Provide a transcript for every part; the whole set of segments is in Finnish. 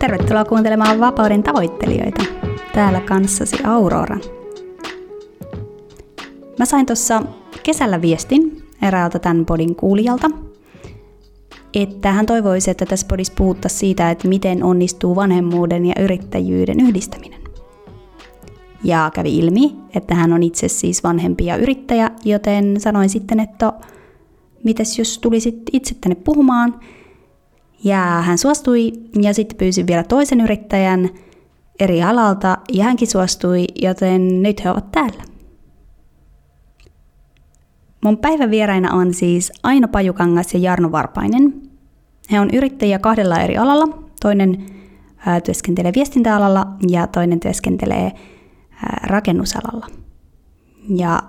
Tervetuloa kuuntelemaan Vapauden tavoittelijoita. Täällä kanssasi Aurora. Mä sain tuossa kesällä viestin eräältä tämän podin kuulijalta, että hän toivoisi, että tässä podissa puhuttaisiin siitä, että miten onnistuu vanhemmuuden ja yrittäjyyden yhdistäminen. Ja kävi ilmi, että hän on itse siis vanhempi ja yrittäjä, joten sanoin sitten, että mites jos tulisit itse tänne puhumaan – ja hän suostui ja sitten pyysi vielä toisen yrittäjän eri alalta ja hänkin suostui, joten nyt he ovat täällä. Mun päivävieraina on siis Aino Pajukangas ja Jarno Varpainen. He on yrittäjiä kahdella eri alalla. Toinen ää, työskentelee viestintäalalla ja toinen työskentelee ää, rakennusalalla. Ja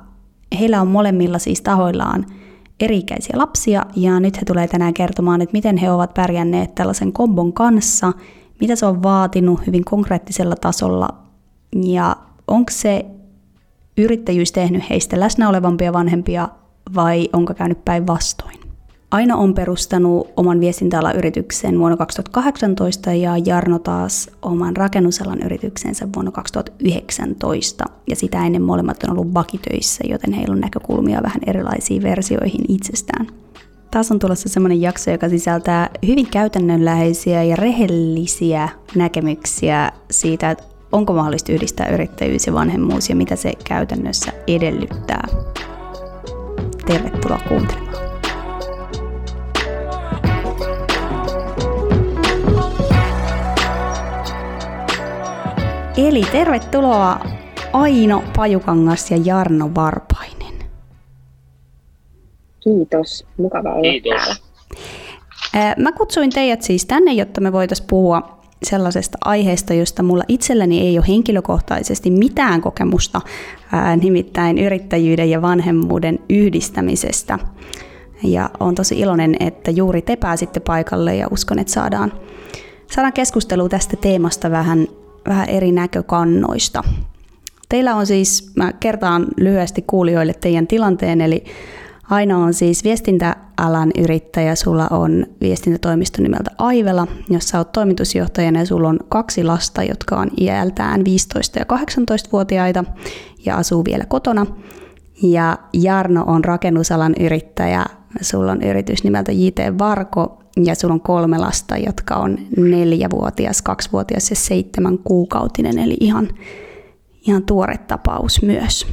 heillä on molemmilla siis tahoillaan – eri-ikäisiä lapsia ja nyt he tulee tänään kertomaan, että miten he ovat pärjänneet tällaisen kombon kanssa, mitä se on vaatinut hyvin konkreettisella tasolla ja onko se yrittäjyys tehnyt heistä läsnä olevampia vanhempia vai onko käynyt päinvastoin. Aino on perustanut oman viestintäalan yrityksen vuonna 2018 ja Jarno taas oman rakennusalan yrityksensä vuonna 2019. Ja sitä ennen molemmat on ollut vakitöissä, joten heillä on näkökulmia vähän erilaisiin versioihin itsestään. Taas on tulossa semmoinen jakso, joka sisältää hyvin käytännönläheisiä ja rehellisiä näkemyksiä siitä, että onko mahdollista yhdistää yrittäjyys ja vanhemmuus ja mitä se käytännössä edellyttää. Tervetuloa kuuntelemaan. Eli tervetuloa Aino Pajukangas ja Jarno Varpainen. Kiitos, mukava olla Kiitos. täällä. Mä kutsuin teidät siis tänne, jotta me voitaisiin puhua sellaisesta aiheesta, josta mulla itselläni ei ole henkilökohtaisesti mitään kokemusta, nimittäin yrittäjyyden ja vanhemmuuden yhdistämisestä. Ja on tosi iloinen, että juuri te pääsitte paikalle ja uskon, että saadaan, saadaan keskustelua tästä teemasta vähän vähän eri näkökannoista. Teillä on siis, mä kertaan lyhyesti kuulijoille teidän tilanteen, eli Aina on siis viestintäalan yrittäjä, sulla on viestintätoimisto nimeltä Aivela, jossa olet toimitusjohtajana ja sulla on kaksi lasta, jotka on iältään 15 ja 18-vuotiaita ja asuu vielä kotona. Ja Jarno on rakennusalan yrittäjä, sulla on yritys nimeltä JT Varko ja sulla on kolme lasta, jotka on neljävuotias, kaksivuotias ja seitsemän kuukautinen, eli ihan, ihan tuore tapaus myös.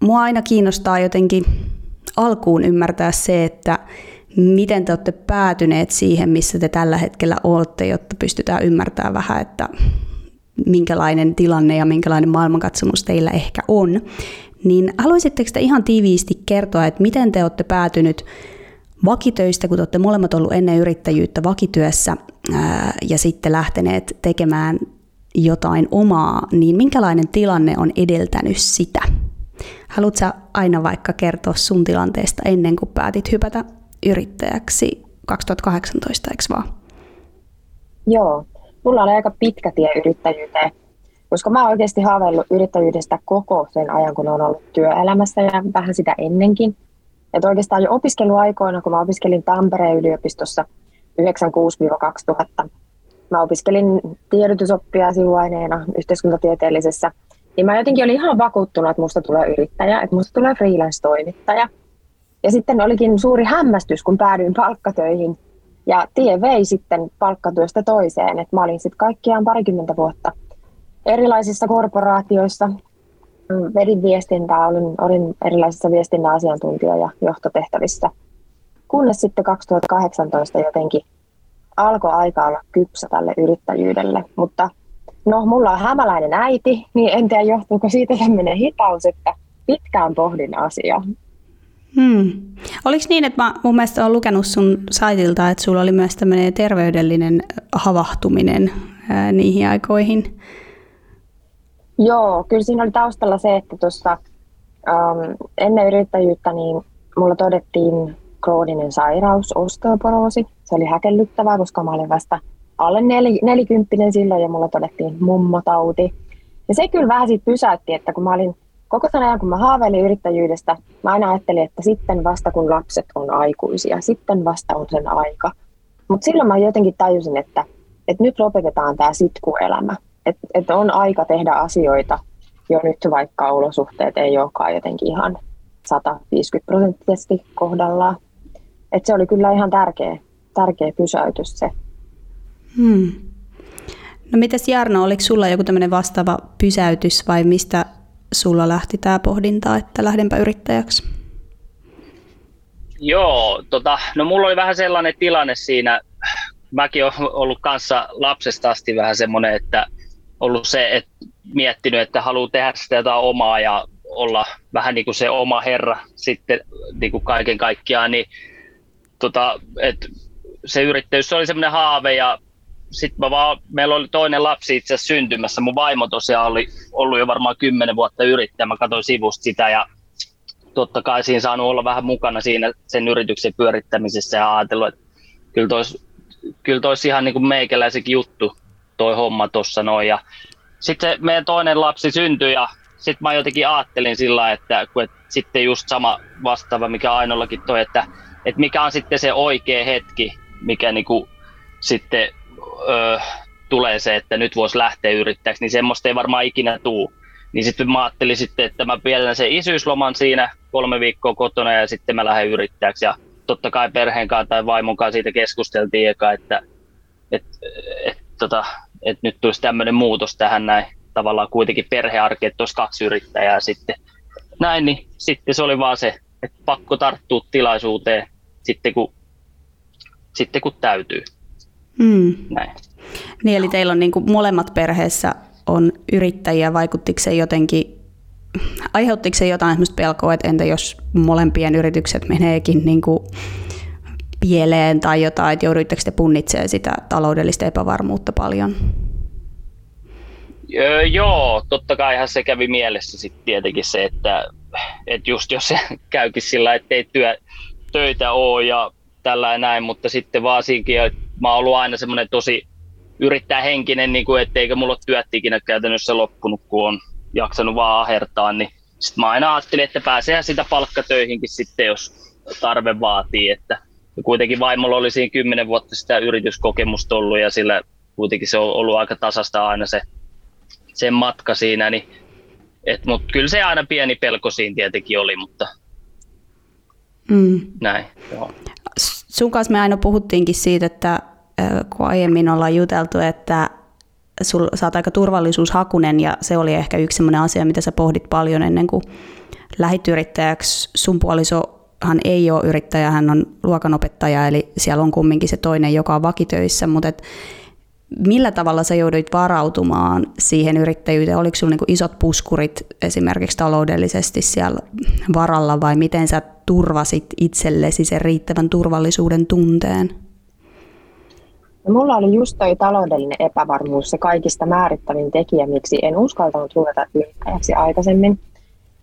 Mua aina kiinnostaa jotenkin alkuun ymmärtää se, että miten te olette päätyneet siihen, missä te tällä hetkellä olette, jotta pystytään ymmärtämään vähän, että minkälainen tilanne ja minkälainen maailmankatsomus teillä ehkä on. Niin haluaisitteko te ihan tiiviisti kertoa, että miten te olette päätynyt vakitöistä, kun te olette molemmat ollut ennen yrittäjyyttä vakityössä ää, ja sitten lähteneet tekemään jotain omaa, niin minkälainen tilanne on edeltänyt sitä? Haluatko aina vaikka kertoa sun tilanteesta ennen kuin päätit hypätä yrittäjäksi 2018, eikö vaan? Joo, mulla oli aika pitkä tie yrittäjyyteen, koska mä oon oikeasti haaveillut yrittäjyydestä koko sen ajan, kun on ollut työelämässä ja vähän sitä ennenkin. Että oikeastaan jo opiskeluaikoina, kun mä opiskelin Tampereen yliopistossa 96-2000, mä opiskelin tiedotusoppia sivuaineena yhteiskuntatieteellisessä, niin mä jotenkin olin ihan vakuuttunut, että musta tulee yrittäjä, että musta tulee freelance-toimittaja. Ja sitten olikin suuri hämmästys, kun päädyin palkkatöihin. Ja tie vei sitten palkkatyöstä toiseen, että mä olin sitten kaikkiaan parikymmentä vuotta erilaisissa korporaatioissa, vedin viestintää, olin, olin erilaisissa viestinnän asiantuntija- ja johtotehtävissä. Kunnes sitten 2018 jotenkin alkoi aika olla kypsä tälle yrittäjyydelle. Mutta no, mulla on hämäläinen äiti, niin en tiedä johtuuko siitä tämmöinen hitaus, että pitkään pohdin asiaa. Hmm. Oliko niin, että mä mun mielestä olen lukenut sun saitilta, että sulla oli myös tämmöinen terveydellinen havahtuminen ää, niihin aikoihin? Joo, kyllä siinä oli taustalla se, että tuossa ähm, ennen yrittäjyyttä niin mulla todettiin krooninen sairaus, osteoporoosi. Se oli häkellyttävää, koska mä olin vasta alle nel, nelikymppinen silloin ja mulla todettiin mummotauti. Ja se kyllä vähän siitä pysäytti, että kun mä olin koko sen ajan, kun mä haaveilin yrittäjyydestä, mä aina ajattelin, että sitten vasta kun lapset on aikuisia, sitten vasta on sen aika. Mutta silloin mä jotenkin tajusin, että että nyt lopetetaan tämä sitkuelämä. Että et on aika tehdä asioita jo nyt, vaikka olosuhteet ei olekaan jotenkin ihan 150 prosenttisesti kohdallaan. Et se oli kyllä ihan tärkeä, tärkeä pysäytys se. Hmm. No mitäs Jarno, oliko sulla joku tämmöinen vastaava pysäytys vai mistä sulla lähti tämä pohdinta, että lähdenpä yrittäjäksi? Joo, tota, no mulla oli vähän sellainen tilanne siinä, mäkin olen ollut kanssa lapsesta asti vähän semmoinen, että ollut se, että miettinyt, että haluaa tehdä sitä jotain omaa ja olla vähän niin kuin se oma herra sitten niin kuin kaiken kaikkiaan, niin tota, et se yrittäjyys oli semmoinen haave ja sitten mä vaan, meillä oli toinen lapsi itse asiassa syntymässä. Mun vaimo tosiaan oli ollut jo varmaan kymmenen vuotta yrittäjä. Mä katsoin sivusta sitä ja totta kai siinä saanut olla vähän mukana siinä sen yrityksen pyörittämisessä ja ajatellut, että kyllä tois, kyllä tois ihan niin kuin meikäläisenkin juttu toi homma tuossa noin. Ja sitten meidän toinen lapsi syntyi ja sitten mä jotenkin ajattelin sillä että, kun, että sitten just sama vastaava, mikä Ainollakin toi, että, että mikä on sitten se oikea hetki, mikä niin kuin sitten ö, tulee se, että nyt voisi lähteä yrittäjäksi, niin semmoista ei varmaan ikinä tuu. Niin sitten mä ajattelin sitten, että mä pidän sen isyysloman siinä kolme viikkoa kotona ja sitten mä lähden yrittäjäksi. Ja totta kai perheen kanssa tai vaimon kanssa siitä keskusteltiin eka, että et, et, tota, et nyt tulisi tämmöinen muutos tähän näin tavallaan kuitenkin perhearki, että olisi kaksi yrittäjää sitten. Näin, niin sitten se oli vaan se, että pakko tarttua tilaisuuteen sitten kun, sitten kun täytyy. Mm. Näin. Niin, eli teillä on niin kuin molemmat perheessä on yrittäjiä, vaikuttiko se jotenkin, aiheuttiko se jotain pelkoa, että entä jos molempien yritykset meneekin niin kuin pieleen tai jotain, että jouduitteko te punnitsemaan sitä taloudellista epävarmuutta paljon? Öö, joo, totta kaihan se kävi mielessä sitten tietenkin se, että, että just jos se käykin sillä, että ei työ, töitä ole ja tällä näin, mutta sitten vaan siinkin, että mä oon ollut aina semmoinen tosi yrittää henkinen, niin kuin, etteikö mulla työt ikinä käytännössä loppunut, kun on jaksanut vaan ahertaa, niin sitten mä aina ajattelin, että pääsee sitä palkkatöihinkin sitten, jos tarve vaatii, että kuitenkin vaimolla oli siinä kymmenen vuotta sitä yrityskokemusta ollut ja sillä kuitenkin se on ollut aika tasasta aina se sen matka siinä, niin mutta kyllä se aina pieni pelko siinä tietenkin oli, mutta mm. näin. Joo. Sun kanssa me aina puhuttiinkin siitä, että kun aiemmin ollaan juteltu, että sul, sä oot aika turvallisuushakunen ja se oli ehkä yksi sellainen asia, mitä sä pohdit paljon ennen kuin lähit yrittäjäksi. Sun puolisohan ei ole yrittäjä, hän on luokanopettaja, eli siellä on kumminkin se toinen, joka on vakitöissä, mutta et millä tavalla sä jouduit varautumaan siihen yrittäjyyteen? Oliko sinulla niinku isot puskurit esimerkiksi taloudellisesti siellä varalla vai miten sä turvasit itsellesi sen riittävän turvallisuuden tunteen? No, mulla oli just toi taloudellinen epävarmuus se kaikista määrittävin tekijä, miksi en uskaltanut ruveta yrittäjäksi aikaisemmin.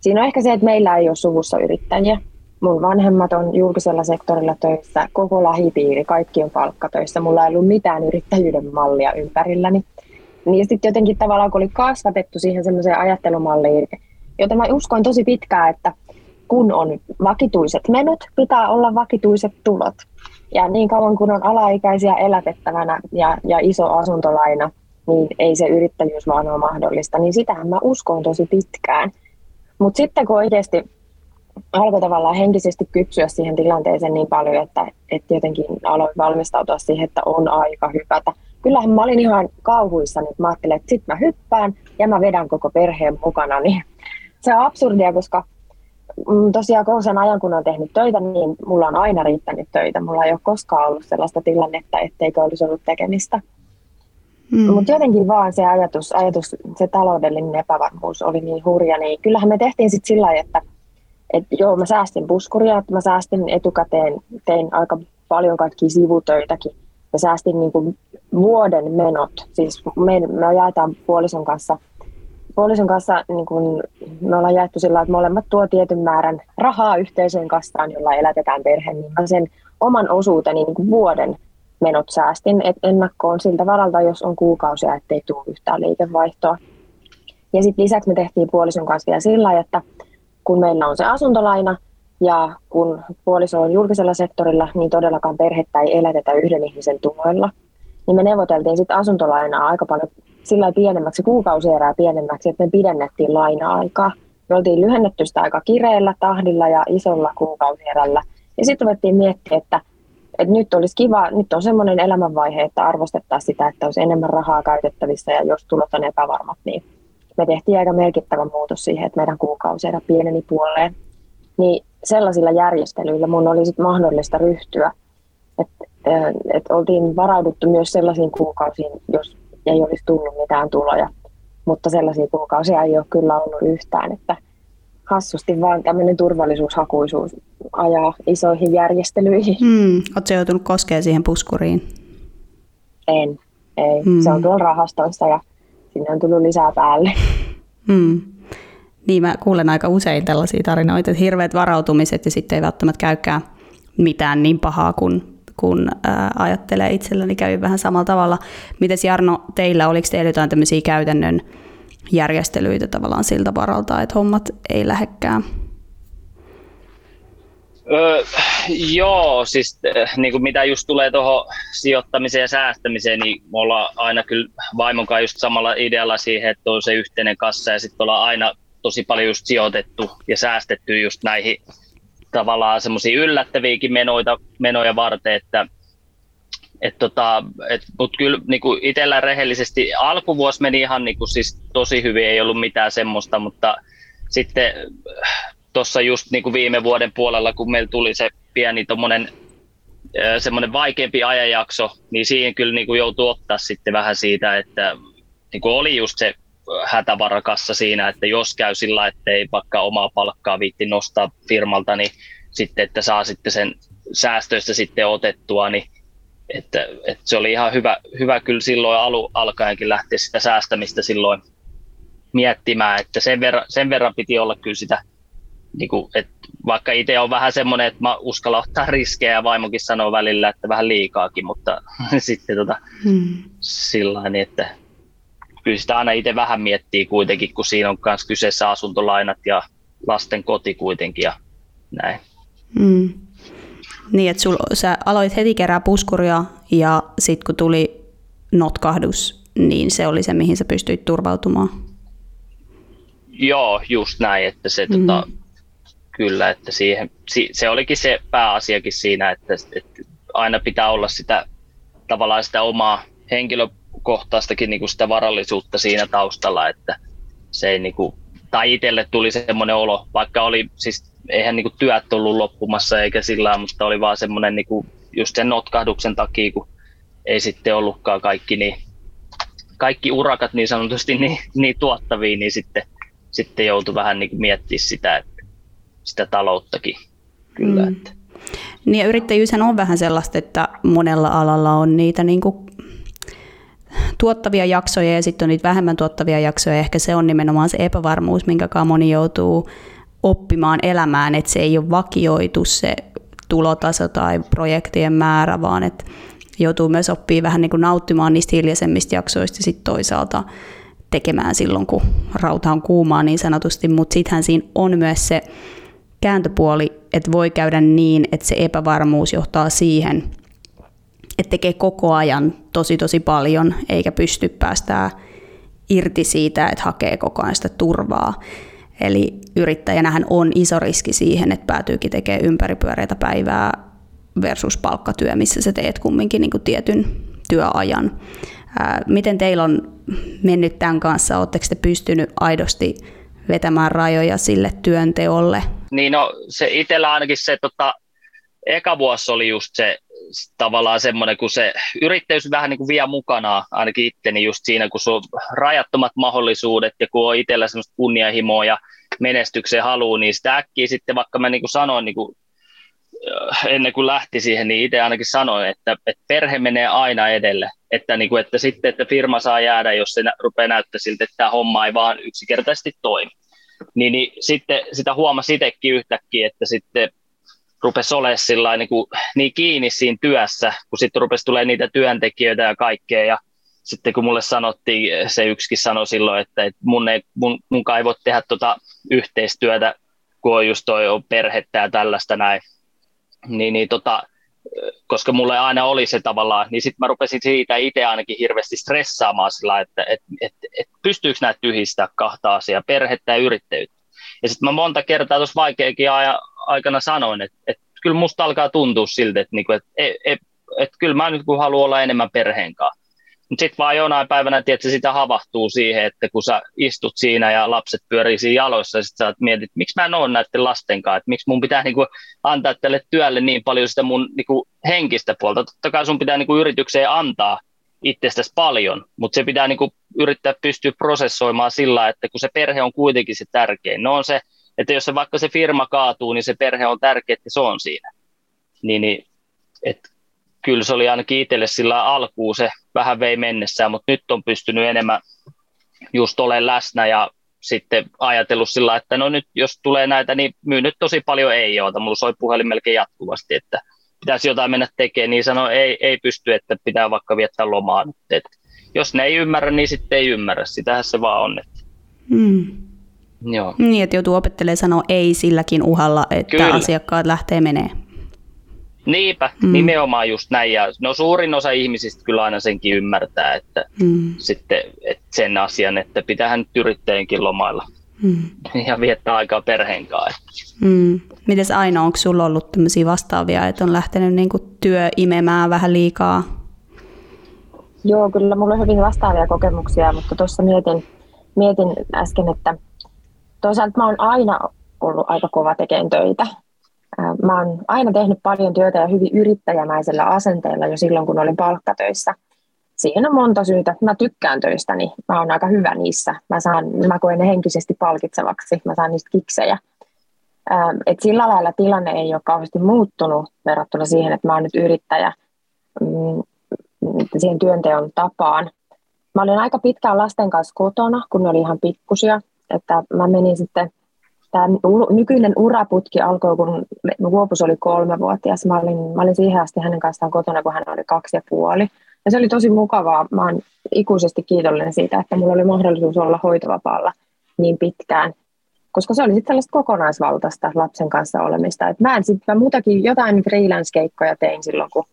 Siinä on ehkä se, että meillä ei ole suvussa yrittäjiä. Mun vanhemmat on julkisella sektorilla töissä, koko lähipiiri, kaikki on palkkatöissä. Mulla ei ollut mitään yrittäjyyden mallia ympärilläni. Niin sitten jotenkin tavallaan, kun oli kasvatettu siihen semmoiseen ajattelumalliin, jota mä uskoin tosi pitkään, että kun on vakituiset menot, pitää olla vakituiset tulot. Ja niin kauan kun on alaikäisiä elätettävänä ja, ja iso asuntolaina, niin ei se yrittäjyys vaan ole mahdollista. Niin sitähän mä uskon tosi pitkään. Mutta sitten kun oikeasti alkoi tavallaan henkisesti kypsyä siihen tilanteeseen niin paljon, että, että jotenkin aloin valmistautua siihen, että on aika hypätä. Kyllähän mä olin ihan kauhuissa, että mä ajattelin, että sit mä hyppään ja mä vedän koko perheen mukana. Niin se on absurdia, koska mm, tosiaan koko sen ajan, kun olen tehnyt töitä, niin mulla on aina riittänyt töitä. Mulla ei ole koskaan ollut sellaista tilannetta, etteikö olisi ollut tekemistä. Hmm. Mutta jotenkin vaan se ajatus, ajatus, se taloudellinen epävarmuus oli niin hurja, niin kyllähän me tehtiin sitten sillä lailla, että että joo, mä säästin puskuria, että mä säästin etukäteen, tein aika paljon kaikkia sivutöitäkin. Mä säästin niin kuin vuoden menot. Siis me, me jaetaan puolison kanssa, puolison kanssa niin kuin, me ollaan jaettu sillä että molemmat tuo tietyn määrän rahaa yhteiseen kassaan, jolla elätetään perhe, niin mä sen oman osuuteni niin kuin vuoden menot säästin et ennakkoon siltä varalta, jos on kuukausia, ettei tule yhtään liikevaihtoa. Ja sitten lisäksi me tehtiin puolison kanssa vielä sillä että kun meillä on se asuntolaina ja kun puoliso on julkisella sektorilla, niin todellakaan perhettä ei elätetä yhden ihmisen tuloilla. niin me neuvoteltiin sitten asuntolainaa aika paljon sillä pienemmäksi, kuukausierää pienemmäksi, että me pidennettiin laina-aikaa. Me oltiin lyhennetty sitä aika kireellä tahdilla ja isolla kuukausierällä. Ja sitten ruvettiin miettiä, että, että nyt olisi kiva, nyt on semmoinen elämänvaihe, että arvostettaisiin sitä, että olisi enemmän rahaa käytettävissä ja jos tulot on epävarmat, niin me tehtiin aika merkittävä muutos siihen, että meidän kuukausierä pieneni puoleen. Niin sellaisilla järjestelyillä mun oli sit mahdollista ryhtyä. Että et oltiin varauduttu myös sellaisiin kuukausiin, jos ei olisi tullut mitään tuloja. Mutta sellaisia kuukausia ei ole kyllä ollut yhtään, että hassusti vaan tämmöinen turvallisuushakuisuus ajaa isoihin järjestelyihin. Hmm. Oletko joutunut koskemaan siihen puskuriin? En, ei. Hmm. Se on tuolla rahastoissa ja sinne on tullut lisää päälle. Hmm. Niin mä kuulen aika usein tällaisia tarinoita, että hirveät varautumiset ja sitten ei välttämättä käykään mitään niin pahaa kuin, kun ajattelee itselläni käy vähän samalla tavalla. Mites Jarno, teillä, oliko teillä jotain tämmöisiä käytännön järjestelyitä tavallaan siltä varalta, että hommat ei lähekkään? Öö, joo, siis niin kuin mitä just tulee tuohon sijoittamiseen ja säästämiseen, niin me ollaan aina kyllä vaimon kanssa just samalla idealla siihen, että on se yhteinen kassa ja sitten ollaan aina tosi paljon just sijoitettu ja säästetty just näihin tavallaan semmoisia yllättäviäkin menoita, menoja varten, että et tota, et, mutta kyllä niin itsellä rehellisesti alkuvuosi meni ihan niin kuin, siis tosi hyvin, ei ollut mitään semmoista, mutta sitten tuossa just niin kuin viime vuoden puolella, kun meillä tuli se pieni tommonen, semmoinen vaikeampi ajanjakso, niin siihen kyllä niin kuin joutui ottaa sitten vähän siitä, että niin kuin oli just se hätävarakassa siinä, että jos käy sillä, että ei vaikka omaa palkkaa viitti nostaa firmalta, niin sitten, että saa sitten sen säästöistä sitten otettua, niin että, että se oli ihan hyvä, hyvä kyllä silloin alu alkaenkin lähteä sitä säästämistä silloin miettimään, että sen verran, sen verran piti olla kyllä sitä, niin kuin, että vaikka itse on vähän semmoinen, että mä uskallan ottaa riskejä ja vaimokin sanoo välillä, että vähän liikaakin, mutta sitten tota, hmm. sillä niin, että kyllä sitä aina itse vähän miettii kuitenkin, kun siinä on myös kyseessä asuntolainat ja lasten koti kuitenkin ja näin. Mm. Niin, että sul, sä aloit heti kerää puskuria ja sitten kun tuli notkahdus, niin se oli se, mihin sä pystyit turvautumaan. Joo, just näin, että se mm. tota, kyllä, että siihen, se olikin se pääasiakin siinä, että, että aina pitää olla sitä tavallaan sitä omaa henkilö, kohtastakin niin kuin sitä varallisuutta siinä taustalla, että se ei niin kuin, tai itselle tuli semmoinen olo, vaikka oli, siis eihän niin kuin työt ollut loppumassa eikä sillä mutta oli vaan semmoinen niin kuin, just sen notkahduksen takia, kun ei sitten ollutkaan kaikki, niin, kaikki urakat niin sanotusti niin, niin tuottavia, niin sitten, sitten joutui vähän niin miettimään sitä, että, sitä talouttakin kyllä. Mm. Että. Niin ja yrittäjyyshän on vähän sellaista, että monella alalla on niitä niin kuin tuottavia jaksoja ja sitten on niitä vähemmän tuottavia jaksoja. Ehkä se on nimenomaan se epävarmuus, minkä moni joutuu oppimaan elämään, että se ei ole vakioitu se tulotaso tai projektien määrä, vaan että joutuu myös oppii vähän niin kuin nauttimaan niistä hiljaisemmista jaksoista ja sitten toisaalta tekemään silloin, kun rauta on kuumaa niin sanotusti, mutta sittenhän siinä on myös se kääntöpuoli, että voi käydä niin, että se epävarmuus johtaa siihen, että tekee koko ajan tosi tosi paljon, eikä pysty päästää irti siitä, että hakee koko ajan sitä turvaa. Eli yrittäjänähän on iso riski siihen, että päätyykin tekemään ympäripyöreitä päivää versus palkkatyö, missä sä teet kumminkin niin kuin tietyn työajan. Ää, miten teillä on mennyt tämän kanssa? Oletteko te pystynyt aidosti vetämään rajoja sille työnteolle? Niin no, se itsellä ainakin se tota, eka vuosi oli just se tavallaan semmoinen, kun se yrittäjyys vähän niin kuin vie mukanaan, ainakin itteni just siinä, kun on rajattomat mahdollisuudet ja kun on itsellä semmoista kunnianhimoa ja menestykseen haluaa, niin sitä äkkiä sitten, vaikka mä niin kuin sanoin niin kuin äh, ennen kuin lähti siihen, niin itse ainakin sanoin, että, että perhe menee aina edelle. Että, niin kuin, että sitten, että firma saa jäädä, jos se rupeaa näyttää siltä, että tämä homma ei vaan yksinkertaisesti toimi. Niin, niin sitten sitä huomasi itsekin yhtäkkiä, että sitten rupesi olemaan sillä niin, kuin, niin kiinni siinä työssä, kun sitten rupesi tulee niitä työntekijöitä ja kaikkea. Ja sitten kun mulle sanottiin, se yksikin sanoi silloin, että, mun, ei, mun, mun ei voi tehdä tota yhteistyötä, kun on just toi on perhettä ja tällaista näin. Niin, niin tota, koska mulle aina oli se tavallaan, niin sitten mä rupesin siitä itse ainakin hirveästi stressaamaan sillä, että et, et, et pystyykö näitä yhdistää kahta asiaa, perhettä ja yrittäjyyttä. Ja sitten mä monta kertaa tuossa vaikeakin aikana sanoin, että, että kyllä musta alkaa tuntua siltä, että, niinku, että, että, että, että kyllä mä nyt kun haluan olla enemmän perheen kanssa. Mutta sitten vaan jonain päivänä, että sitä havahtuu siihen, että kun sä istut siinä ja lapset pyörii siinä jaloissa, ja sitten sä mietit, että miksi mä en ole näiden lasten kanssa, että miksi mun pitää niinku antaa tälle työlle niin paljon sitä mun niinku henkistä puolta. Totta kai sun pitää niinku yritykseen antaa itsestäsi paljon, mutta se pitää niinku yrittää pystyä prosessoimaan sillä, että kun se perhe on kuitenkin se tärkein. No on se, että jos se vaikka se firma kaatuu, niin se perhe on tärkeä, että se on siinä. Niin, niin että kyllä se oli ainakin itselle sillä alkuun se vähän vei mennessään, mutta nyt on pystynyt enemmän just olemaan läsnä ja sitten ajatellut sillä, että no nyt jos tulee näitä, niin myy nyt tosi paljon ei ole. Mulla soi puhelin melkein jatkuvasti, että pitäisi jotain mennä tekemään, niin sanoi, ei, ei pysty, että pitää vaikka viettää lomaa nyt. Et jos ne ei ymmärrä, niin sitten ei ymmärrä. Sitähän se vaan on. Että. Hmm. Joo. Niin, että joutuu opettelemaan sanoa ei silläkin uhalla, että Kyllä. asiakkaat lähtee menee. Niinpä, mm. nimenomaan just näin. Ja no suurin osa ihmisistä kyllä aina senkin ymmärtää, että mm. sitten että sen asian, että pitää nyt yrittäjänkin lomailla mm. ja viettää aikaa perheen kanssa. Mm. Mites Aino, onko sulla ollut tämmöisiä vastaavia, että on lähtenyt niinku työ imemään vähän liikaa? Joo, kyllä mulla on hyvin vastaavia kokemuksia, mutta tuossa mietin, mietin äsken, että toisaalta mä oon aina ollut aika kova tekemään töitä. Mä oon aina tehnyt paljon työtä ja hyvin yrittäjämäisellä asenteella jo silloin, kun olin palkkatöissä. Siihen on monta syytä. Mä tykkään töistäni. Mä oon aika hyvä niissä. Mä, saan, mä koen ne henkisesti palkitsevaksi. Mä saan niistä kiksejä. Et sillä lailla tilanne ei ole kauheasti muuttunut verrattuna siihen, että mä oon nyt yrittäjä mm, siihen työnteon tapaan. Mä olin aika pitkään lasten kanssa kotona, kun ne oli ihan pikkusia. Että mä menin sitten tämä nykyinen uraputki alkoi, kun Vuopus oli kolmevuotias. Mä olin, mä olin siihen asti hänen kanssaan kotona, kun hän oli kaksi ja puoli. Ja se oli tosi mukavaa. Mä oon ikuisesti kiitollinen siitä, että mulla oli mahdollisuus olla hoitovapaalla niin pitkään. Koska se oli sitten sellaista kokonaisvaltaista lapsen kanssa olemista. Et mä en sitten, muutakin jotain freelance-keikkoja tein silloin, kun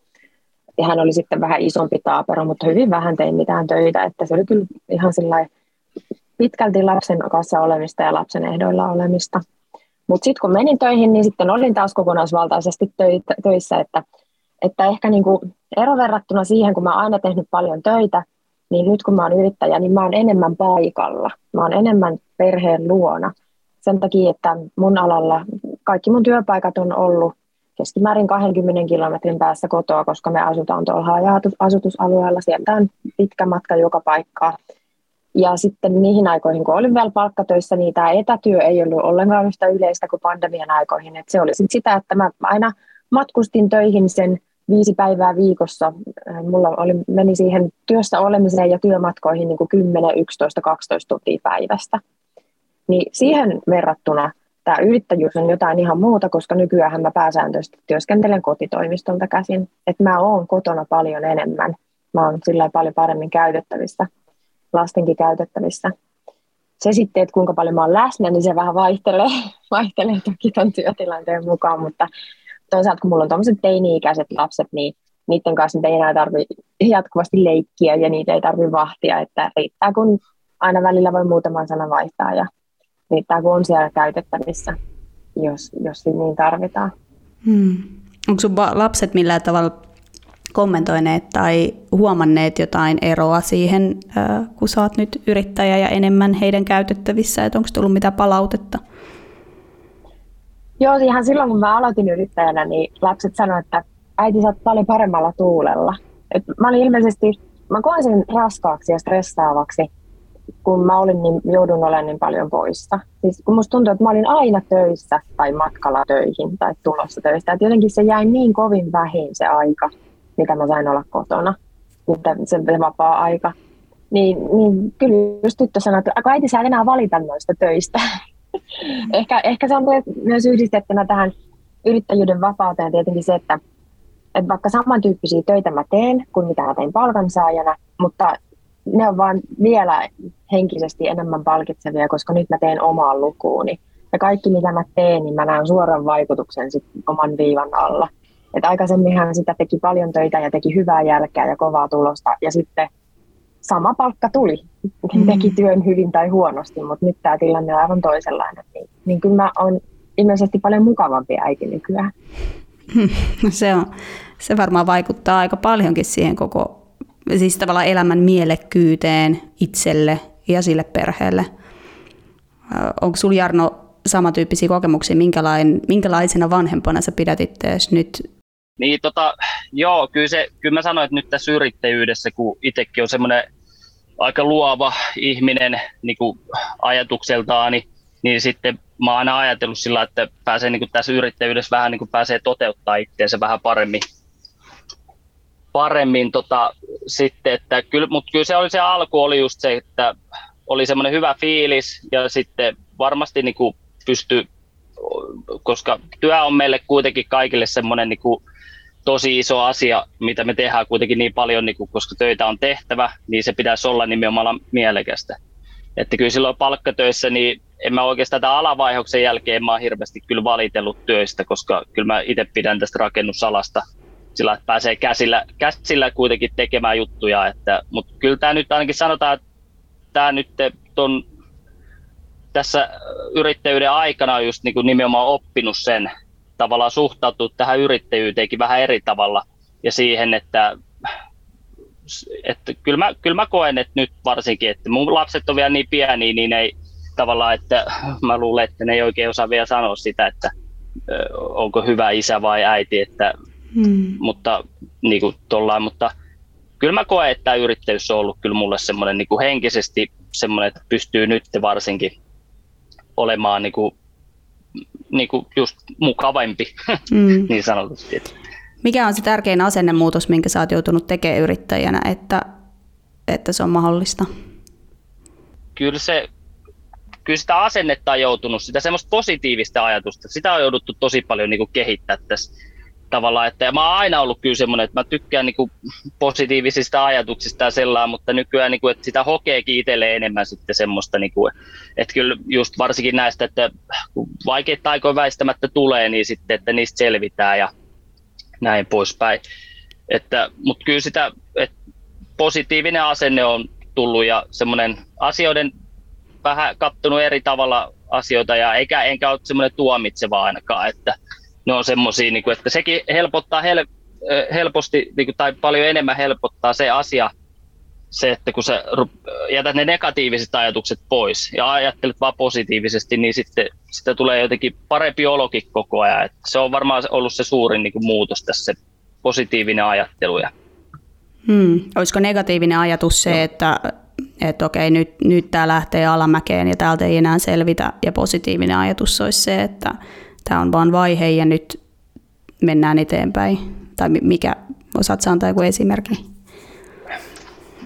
hän oli sitten vähän isompi taapero, mutta hyvin vähän tein mitään töitä. Että se oli kyllä ihan sellainen pitkälti lapsen kanssa olemista ja lapsen ehdoilla olemista. Mutta sitten kun menin töihin, niin sitten olin taas kokonaisvaltaisesti töissä, että, että ehkä niinku ero verrattuna siihen, kun mä oon aina tehnyt paljon töitä, niin nyt kun mä oon yrittäjä, niin mä oon enemmän paikalla. Mä oon enemmän perheen luona. Sen takia, että mun alalla kaikki mun työpaikat on ollut keskimäärin 20 kilometrin päässä kotoa, koska me asutaan tuolla haja-asutusalueella. Sieltä on pitkä matka joka paikkaa. Ja sitten niihin aikoihin, kun olin vielä palkkatöissä, niin tämä etätyö ei ollut ollenkaan yhtä yleistä kuin pandemian aikoihin. Et se oli sit sitä, että mä aina matkustin töihin sen viisi päivää viikossa. Äh, mulla oli, meni siihen työssä olemiseen ja työmatkoihin niin kuin 10, 11, 12 tuntia päivästä. Niin siihen verrattuna tämä yrittäjyys on jotain ihan muuta, koska nykyään mä pääsääntöisesti työskentelen kotitoimistolta käsin. Että mä oon kotona paljon enemmän. Mä oon sillä paljon paremmin käytettävissä lastenkin käytettävissä. Se sitten, että kuinka paljon mä oon läsnä, niin se vähän vaihtelee, vaihtelee toki ton työtilanteen mukaan, mutta toisaalta kun mulla on tuommoiset teini-ikäiset lapset, niin niiden kanssa ei enää tarvitse jatkuvasti leikkiä ja niitä ei tarvitse vahtia, että riittää kun aina välillä voi muutaman sanan vaihtaa ja riittää kun on siellä käytettävissä, jos, jos niin tarvitaan. Hmm. Onko sun lapset millään tavalla kommentoineet tai huomanneet jotain eroa siihen, kun sä oot nyt yrittäjä ja enemmän heidän käytettävissä, että onko tullut mitä palautetta? Joo, ihan silloin kun mä aloitin yrittäjänä, niin lapset sanoivat, että äiti sä oot paljon paremmalla tuulella. Et mä olin ilmeisesti, mä koin sen raskaaksi ja stressaavaksi, kun mä olin niin, joudun olemaan niin paljon poissa. Siis kun musta tuntui, että mä olin aina töissä tai matkalla töihin tai tulossa töistä. Että jotenkin se jäi niin kovin vähin se aika, mitä mä sain olla kotona, mitä se vapaa-aika. Niin, niin kyllä just tyttö sanoi, että äiti sä enää valita noista töistä. ehkä, ehkä se on myös yhdistettynä tähän yrittäjyyden vapauteen tietenkin se, että, että vaikka samantyyppisiä töitä mä teen kuin mitä mä tein palkansaajana, mutta ne on vaan vielä henkisesti enemmän palkitsevia, koska nyt mä teen omaan lukuuni. Ja kaikki mitä mä teen, niin mä näen suoran vaikutuksen sit oman viivan alla. Että aikaisemminhan sitä teki paljon töitä ja teki hyvää jälkeä ja kovaa tulosta ja sitten sama palkka tuli. Mm. Teki työn hyvin tai huonosti, mutta nyt tämä tilanne on aivan toisenlainen. Niin, niin kyllä mä oon ilmeisesti paljon mukavampi äiti nykyään. Se, on, se varmaan vaikuttaa aika paljonkin siihen koko, siis tavallaan elämän mielekkyyteen itselle ja sille perheelle. Onko sinulla Jarno samantyyppisiä kokemuksia, minkälain, minkälaisena vanhempana sä pidät itseäsi nyt? Niin tota, joo, kyllä, se, kyllä mä sanoin, että nyt tässä yrittäjyydessä, kun itsekin on semmoinen aika luova ihminen niin kuin ajatukseltaan, niin, niin sitten mä oon aina ajatellut sillä, että pääsee niin kuin tässä yrittäjyydessä vähän niin kuin pääsee toteuttaa itseensä vähän paremmin. paremmin tota, sitten, että kyllä, mutta kyllä se oli se alku oli just se, että oli semmoinen hyvä fiilis ja sitten varmasti niin kuin pysty, koska työ on meille kuitenkin kaikille semmoinen niin kuin tosi iso asia, mitä me tehdään kuitenkin niin paljon, niin kuin, koska töitä on tehtävä, niin se pitäisi olla nimenomaan mielekästä. Että kyllä silloin palkkatöissä, niin en mä oikeastaan tämän alavaihoksen jälkeen mä oon hirveästi kyllä valitellut töistä, koska kyllä mä itse pidän tästä rakennusalasta sillä, että pääsee käsillä, käsillä kuitenkin tekemään juttuja. Että, mutta kyllä tämä nyt ainakin sanotaan, että tämä nyt ton, tässä yrittäjyyden aikana on just niin kuin nimenomaan oppinut sen, tavallaan suhtautua tähän yrittäjyyteenkin vähän eri tavalla ja siihen, että että kyllä, mä, kyllä mä koen, että nyt varsinkin, että mun lapset on vielä niin pieniä, niin ei tavallaan, että mä luulen, että ne ei oikein osaa vielä sanoa sitä, että onko hyvä isä vai äiti, että, hmm. mutta, niin kuin tollain, mutta kyllä mä koen, että tämä yrittäjyys on ollut kyllä mulle semmoinen niin kuin henkisesti semmoinen, että pystyy nyt varsinkin olemaan niin kuin, niin kuin just mukavampi mm. niin sanotusti. Mikä on se tärkein asennemuutos, minkä sä oot joutunut tekemään yrittäjänä, että, että se on mahdollista? Kyllä se kyllä sitä asennetta on joutunut, sitä semmoista positiivista ajatusta, sitä on jouduttu tosi paljon niin kuin kehittää tässä tavallaan, että ja mä oon aina ollut kyllä semmoinen, että mä tykkään niin kuin positiivisista ajatuksista ja sellainen, mutta nykyään niin kuin, että sitä hokeekin itselleen enemmän sitten semmoista, niin kuin, että kyllä just varsinkin näistä, että kun vaikeita aikoja väistämättä tulee, niin sitten, että niistä selvitään ja näin poispäin. Että, mutta kyllä sitä, että positiivinen asenne on tullut ja semmoinen asioiden vähän kattonut eri tavalla asioita ja eikä, enkä ole semmoinen tuomitseva ainakaan, että ne on semmoisia, niin että sekin helpottaa hel, helposti niin kuin, tai paljon enemmän helpottaa se asia, se, että kun sä jätät ne negatiiviset ajatukset pois ja ajattelet vaan positiivisesti, niin sitten sitä tulee jotenkin parempi olokin koko ajan. Että se on varmaan ollut se suurin niin kuin, muutos tässä, se positiivinen ajattelu. Hmm. Olisiko negatiivinen ajatus se, no. että, että okei, nyt, nyt tämä lähtee alamäkeen ja täältä ei enää selvitä, ja positiivinen ajatus olisi se, että tämä on vain vaihe ja nyt mennään eteenpäin? Tai mikä, osaat antaa joku esimerkki?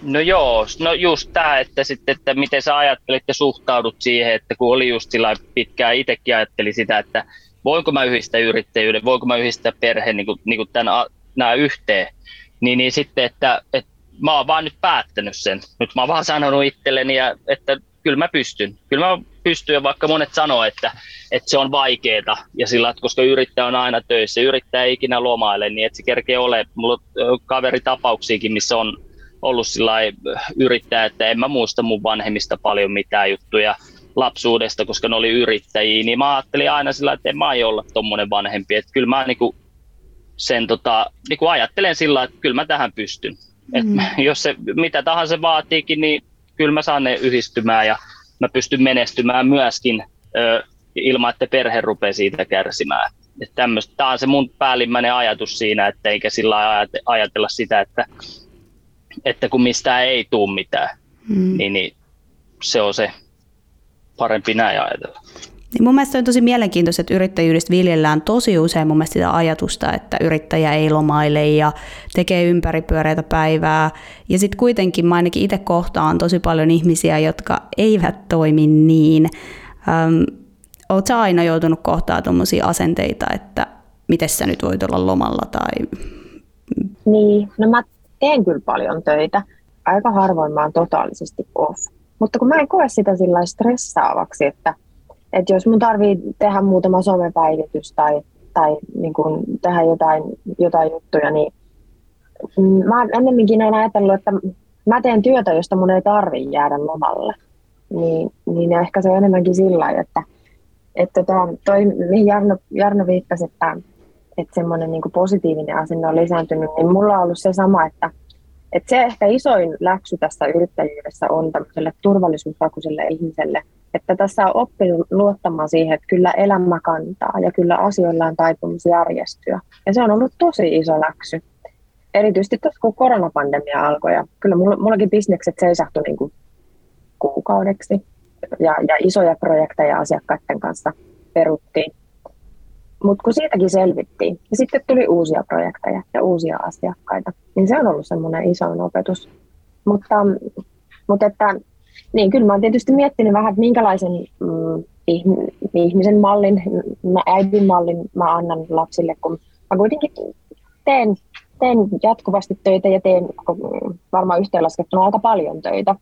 No joo, no just tämä, että, sitten, että miten sä ajattelet ja suhtaudut siihen, että kun oli just sillä pitkään, itsekin ajatteli sitä, että voinko mä yhdistää yrittäjyyden, voinko mä yhdistää perheen niin kuin, niin kuin tämän, nämä yhteen, niin, niin sitten, että, että mä oon vaan nyt päättänyt sen. Nyt mä oon vaan sanonut itselleni, että kyllä mä pystyn. Kyllä mä pystyn, vaikka monet sanoo, että, että se on vaikeaa, ja sillä, että koska yrittäjä on aina töissä, yrittäjä ei ikinä lomaile, niin että se kerkee ole. Mulla on kaveritapauksiakin, missä on ollut sillä yrittäjä, että en mä muista mun vanhemmista paljon mitään juttuja lapsuudesta, koska ne oli yrittäjiä, niin mä ajattelin aina sillä, että en mä aio olla tommonen vanhempi, että kyllä mä niinku sen tota, niinku ajattelen sillä, että kyllä mä tähän pystyn. Mm. Et jos se mitä tahansa vaatiikin, niin kyllä mä saan ne yhdistymään ja mä pystyn menestymään myöskin ö, ilman, että perhe rupeaa siitä kärsimään. Tämä on se mun päällimmäinen ajatus siinä, että eikä sillä ajatella sitä, että, että kun mistään ei tule mitään, mm. niin, niin se on se parempi näin ajatella. Niin mun mielestä on tosi mielenkiintoista, että yrittäjyydestä viljellään tosi usein mun mielestä sitä ajatusta, että yrittäjä ei lomaile ja tekee ympäripyöreitä päivää. Ja sitten kuitenkin mä ainakin itse kohtaan tosi paljon ihmisiä, jotka eivät toimi niin. Öm, Oletko aina joutunut kohtaa tuommoisia asenteita, että miten sä nyt voit olla lomalla? Tai... Niin, no mä teen kyllä paljon töitä. Aika harvoin mä oon totaalisesti off. Mutta kun mä en koe sitä sillä stressaavaksi, että että jos mun tarvii tehdä muutama somepäivitys tai tai niin kuin tehdä jotain, jotain juttuja, niin mä ennemminkin olen ajatellut, että mä teen työtä, josta mun ei tarvi jäädä lomalle. Niin, niin ehkä se on enemmänkin sillä että, että tota, toi, mihin Jarno, Jarno viittasi, että, että semmoinen niin positiivinen asenne on lisääntynyt, niin mulla on ollut se sama, että, että se ehkä isoin läksy tässä yrittäjyydessä on tämmöiselle turvallisuushakuiselle ihmiselle, että tässä on oppinut luottamaan siihen, että kyllä elämä kantaa ja kyllä asioilla on taipumus järjestyä. Ja se on ollut tosi iso läksy. Erityisesti tuossa kun koronapandemia alkoi ja kyllä mulla, mullakin bisnekset seisahtui niin kuin kuukaudeksi ja, ja isoja projekteja asiakkaiden kanssa peruttiin. Mutta kun siitäkin selvittiin, ja sitten tuli uusia projekteja ja uusia asiakkaita, niin se on ollut semmoinen iso opetus. Mutta, mutta että, niin kyllä mä oon tietysti miettinyt vähän, että minkälaisen mm, ihmisen mallin, mä äidin mallin mä annan lapsille, kun mä kuitenkin teen, teen jatkuvasti töitä ja teen varmaan yhteenlaskettuna aika paljon töitä.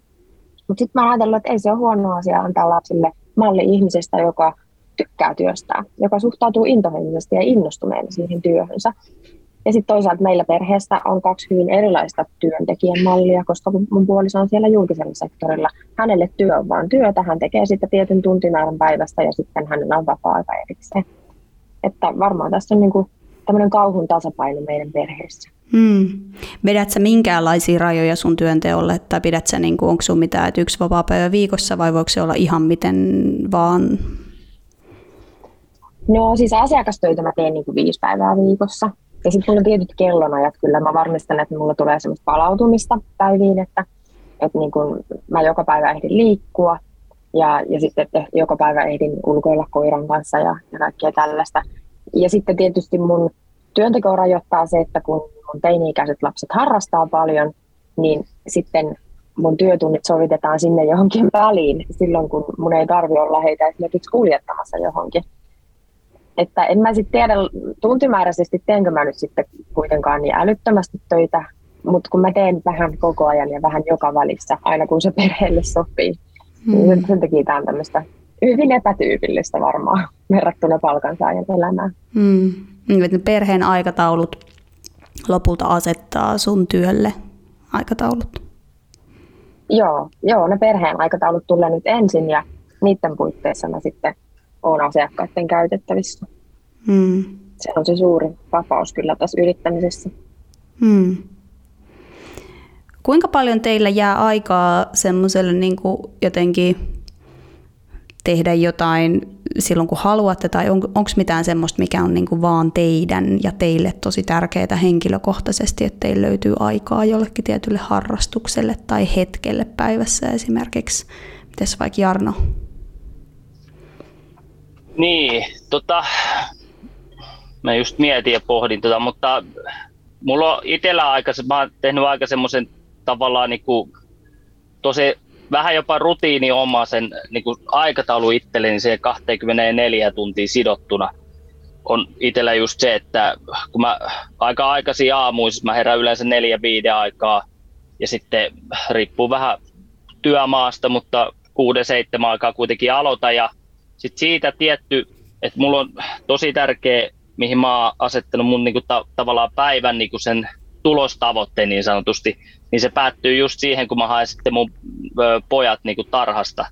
Mutta sitten mä ajatellut, että ei se ole huono asia antaa lapsille malli ihmisestä, joka tykkää työstään, joka suhtautuu intohimoisesti ja innostuneena siihen työhönsä. Ja sitten toisaalta meillä perheessä on kaksi hyvin erilaista työntekijän mallia, koska mun puoliso on siellä julkisella sektorilla. Hänelle työ on vaan työtä, hän tekee sitten tietyn tuntimäärän päivästä ja sitten hänellä on vapaa-aika erikseen. Että varmaan tässä on niin kuin tämmöinen kauhun tasapaino meidän perheessä. Hmm. Vedät sä minkäänlaisia rajoja sun työnteolle, tai pidät sä, niin kuin, onko sun mitään, että yksi vapaa päivä viikossa, vai voiko se olla ihan miten vaan? No siis asiakastöitä mä teen niin kuin viisi päivää viikossa. Ja sitten mulla on tietyt kellonajat, kyllä mä varmistan, että mulla tulee semmoista palautumista päiviin, että, että niin kun mä joka päivä ehdin liikkua ja, ja sitten että joka päivä ehdin ulkoilla koiran kanssa ja, ja kaikkea tällaista. Ja sitten tietysti mun työnteko rajoittaa se, että kun mun teini-ikäiset lapset harrastaa paljon, niin sitten mun työtunnit sovitetaan sinne johonkin väliin silloin, kun mun ei tarvi olla heitä esimerkiksi kuljettamassa johonkin. Että en mä sitten tiedä tuntimääräisesti, teenkö mä nyt sitten kuitenkaan niin älyttömästi töitä, mutta kun mä teen vähän koko ajan ja vähän joka välissä, aina kun se perheelle sopii, mm. niin hmm. sen takia tämä on tämmöistä hyvin epätyypillistä varmaan verrattuna palkansaajan elämään. Mm. Niin, perheen aikataulut lopulta asettaa sun työlle aikataulut? Joo, joo, ne perheen aikataulut tulee nyt ensin ja niiden puitteissa mä sitten olen asiakkaiden käytettävissä. Mm. Se on se suuri vapaus kyllä tässä yrittämisessä. Mm. Kuinka paljon teillä jää aikaa semmoiselle niin jotenkin tehdä jotain silloin, kun haluatte, tai on, onko mitään semmoista, mikä on niin kuin vaan teidän ja teille tosi tärkeää henkilökohtaisesti, että teillä löytyy aikaa jollekin tietylle harrastukselle tai hetkelle päivässä esimerkiksi. Mites vaikka Jarno? Niin, tota, mä just mietin ja pohdin tota, mutta mulla on itsellä aika, mä oon tehnyt aika semmoisen tavallaan niin tosi vähän jopa rutiini oma sen niin aikataulu itselleni se 24 tuntia sidottuna. On itsellä just se, että kun mä aika aikaisin aamuissa, mä herään yleensä neljä viiden aikaa ja sitten riippuu vähän työmaasta, mutta kuuden seitsemän aikaa kuitenkin aloita ja sitten siitä tietty, että mulla on tosi tärkeä, mihin mä oon asettanut mun niinku ta- tavallaan päivän niinku sen tulostavoitteen niin sanotusti, niin se päättyy just siihen, kun mä haen sitten mun ö, pojat niinku tarhasta.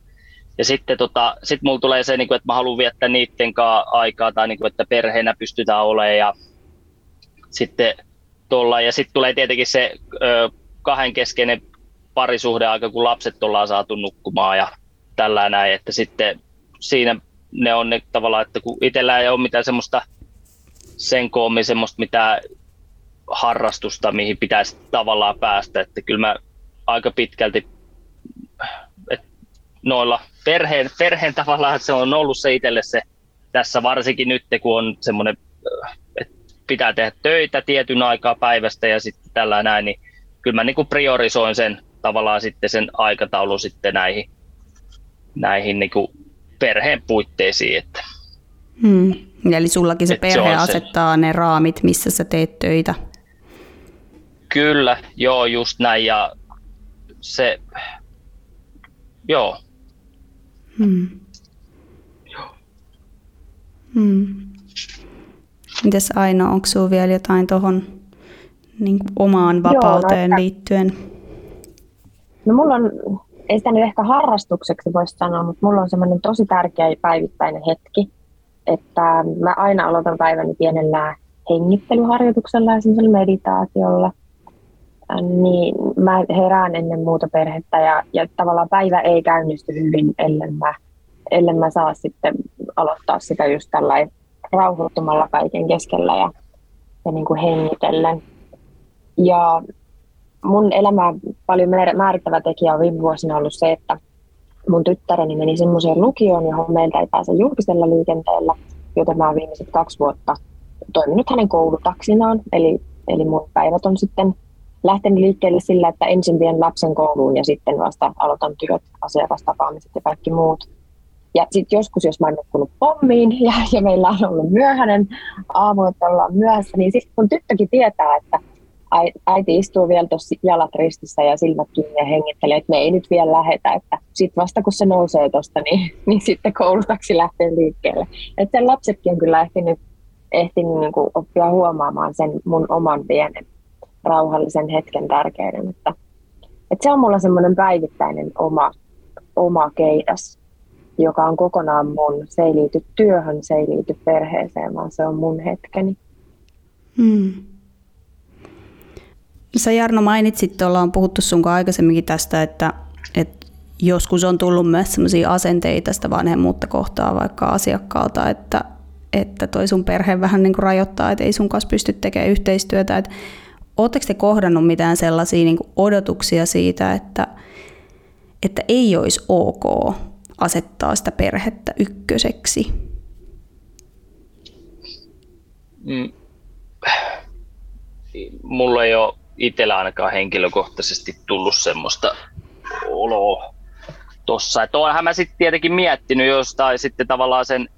Ja sitten tota, sit mulla tulee se, niinku, että mä haluan viettää niiden kanssa aikaa tai niinku, että perheenä pystytään olemaan ja sitten tuolla. Ja sitten tulee tietenkin se ö, kahden keskeinen parisuhdeaika, kun lapset ollaan saatu nukkumaan ja tällä näin, että sitten siinä ne on ne tavallaan, että kun itsellä ei ole mitään semmoista sen koommin semmoista mitään harrastusta, mihin pitäisi tavallaan päästä, että kyllä mä aika pitkälti noilla perheen, perheen tavallaan, se on ollut se itselle se tässä varsinkin nyt, kun on semmoinen, että pitää tehdä töitä tietyn aikaa päivästä ja sitten tällä näin, niin kyllä mä niin kuin priorisoin sen tavallaan sitten sen aikataulun sitten näihin, näihin niin kuin perheen puitteisiin. Että. Hmm. Eli sullakin se perhe se asettaa se. ne raamit, missä sä teet töitä. Kyllä, joo, just näin. Ja se, joo. Hmm. Joo. Hmm. Mites Aino, onko sinulla vielä jotain tuohon niin omaan vapauteen Joo, no, liittyen? No mulla on, ei sitä nyt ehkä harrastukseksi voisi sanoa, mutta mulla on semmoinen tosi tärkeä päivittäinen hetki, että mä aina aloitan päiväni pienellä hengittelyharjoituksella ja semmoisella meditaatiolla. Niin mä herään ennen muuta perhettä ja, ja tavallaan päivä ei käynnisty hyvin, ellen mä, ellen mä saa sitten aloittaa sitä just tällainen rauhoittumalla kaiken keskellä ja, ja niin kuin hengitellen. Ja mun elämä paljon määrittävä tekijä on viime vuosina ollut se, että mun tyttäreni meni semmoiseen lukioon, johon meiltä ei pääse julkisella liikenteellä, joten mä oon viimeiset kaksi vuotta toiminut hänen koulutaksinaan. Eli, eli mun päivät on sitten lähtenyt liikkeelle sillä, että ensin vien lapsen kouluun ja sitten vasta aloitan työt, asiakastapaamiset ja kaikki muut. Ja sitten joskus, jos mä oon nukkunut pommiin ja, ja meillä on ollut myöhäinen aamu, että ollaan myöhässä, niin sitten mun tyttökin tietää, että äiti istuu vielä tuossa jalat ristissä ja silmät kiinni ja hengittelee, että me ei nyt vielä lähetä, että sitten vasta kun se nousee tuosta, niin, niin sitten koulutaksi lähtee liikkeelle. Että sen lapsetkin on kyllä ehtinyt, ehtinyt niin kuin oppia huomaamaan sen mun oman pienen rauhallisen hetken tärkeyden, että, että se on mulla semmoinen päivittäinen oma, oma keidas, joka on kokonaan mun. Se ei liity työhön, se ei liity perheeseen, vaan se on mun hetkeni. Hmm. Sä Jarno mainitsit, ollaan puhuttu sun aikaisemminkin tästä, että, että joskus on tullut myös sellaisia asenteita sitä vanhemmuutta kohtaa vaikka asiakkaalta, että, että toi sun perhe vähän niin kuin rajoittaa, että ei sun kanssa pysty tekemään yhteistyötä. Että Oletteko te kohdannut mitään sellaisia niin odotuksia siitä, että, että ei olisi ok asettaa sitä perhettä ykköseksi? Mm. Mulla ei ole itsellä ainakaan henkilökohtaisesti tullut semmoista oloa tossa. Että mä sitten tietenkin miettinyt jostain sitten tavallaan sen